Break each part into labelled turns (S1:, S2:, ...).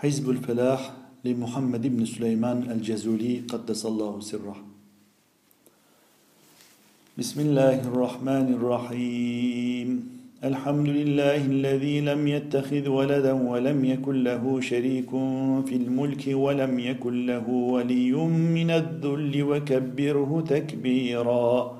S1: حزب الفلاح لمحمد بن سليمان الجزولي قدس الله سره. بسم الله الرحمن الرحيم. الحمد لله الذي لم يتخذ ولدا ولم يكن له شريك في الملك ولم يكن له ولي من الذل وكبره تكبيرا.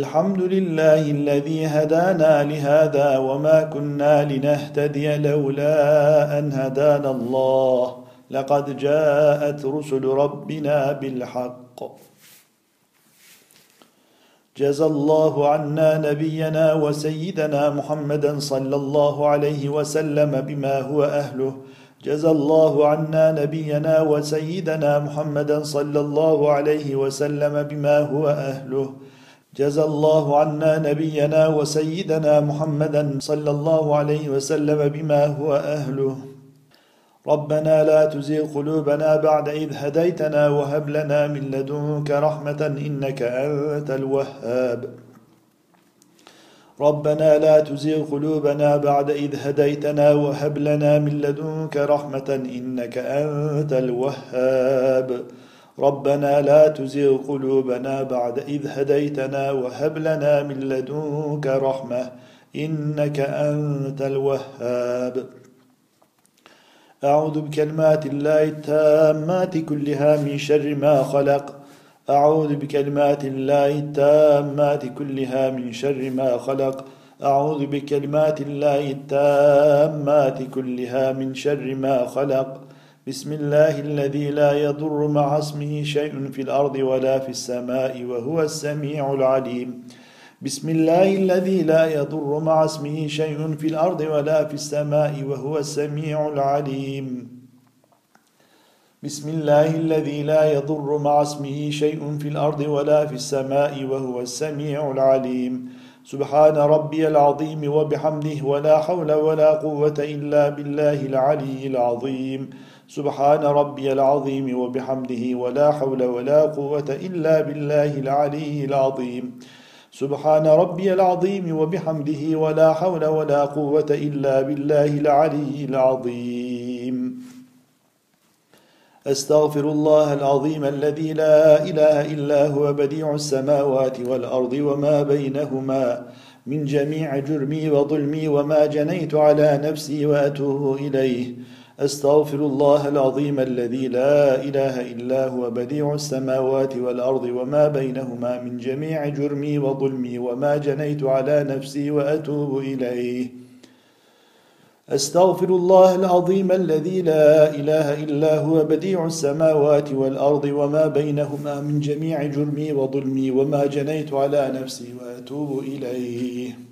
S1: الحمد لله الذي هدانا لهذا وما كنا لنهتدي لولا أن هدانا الله. لقد جاءت رسل ربنا بالحق. جزى الله عنا نبينا وسيدنا محمدا صلى الله عليه وسلم بما هو أهله. جزى الله عنا نبينا وسيدنا محمدا صلى الله عليه وسلم بما هو أهله. جزى الله عنا نبينا وسيدنا محمدا صلى الله عليه وسلم بما هو أهله. ربنا لا تزغ قلوبنا بعد إذ هديتنا وهب لنا من لدنك رحمة إنك أنت الوهاب. ربنا لا تزغ قلوبنا بعد إذ هديتنا وهب لنا من لدنك رحمة إنك أنت الوهاب. ربنا لا تزغ قلوبنا بعد إذ هديتنا وهب لنا من لدنك رحمة إنك أنت الوهاب. أعوذ بكلمات الله التامات كلها من شر ما خلق. أعوذ بكلمات الله التامات كلها من شر ما خلق. أعوذ بكلمات الله التامات كلها من شر ما خلق. بسم الله الذي لا يضر مع اسمه شيء في الأرض ولا في السماء وهو السميع العليم. بسم الله الذي لا يضر مع اسمه شيء في الأرض ولا في السماء وهو السميع العليم. بسم الله الذي لا يضر مع اسمه شيء في الأرض ولا في السماء وهو السميع العليم. سبحان ربي العظيم وبحمده ولا حول ولا قوة إلا بالله العلي العظيم. سبحان ربي العظيم وبحمده ولا حول ولا قوة إلا بالله العلي العظيم. سبحان ربي العظيم وبحمده ولا حول ولا قوة إلا بالله العلي العظيم. أستغفر الله العظيم الذي لا إله إلا هو بديع السماوات والأرض وما بينهما من جميع جرمي وظلمي وما جنيت على نفسي وأتوب إليه. أستغفر الله العظيم الذي لا إله إلا هو بديع السماوات والأرض وما بينهما من جميع جرمي وظلمي وما جنيت على نفسي وأتوب إليه. أستغفر الله العظيم الذي لا إله إلا هو بديع السماوات والأرض وما بينهما من جميع جرمي وظلمي وما جنيت على نفسي وأتوب إليه.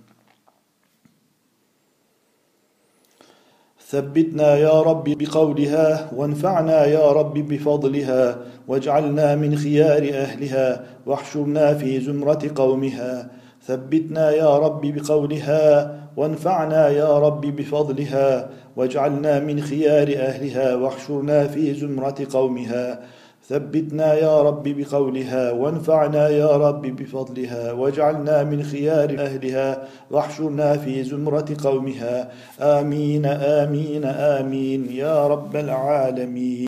S1: ثبتنا يا رب بقولها وانفعنا يا رب بفضلها واجعلنا من خيار أهلها واحشرنا في زمرة قومها. ثبتنا يا رب بقولها وانفعنا يا رب بفضلها واجعلنا من خيار أهلها واحشرنا في زمرة قومها. ثبتنا يا رب بقولها وانفعنا يا رب بفضلها واجعلنا من خيار أهلها واحشرنا في زمرة قومها. آمين آمين آمين يا رب العالمين.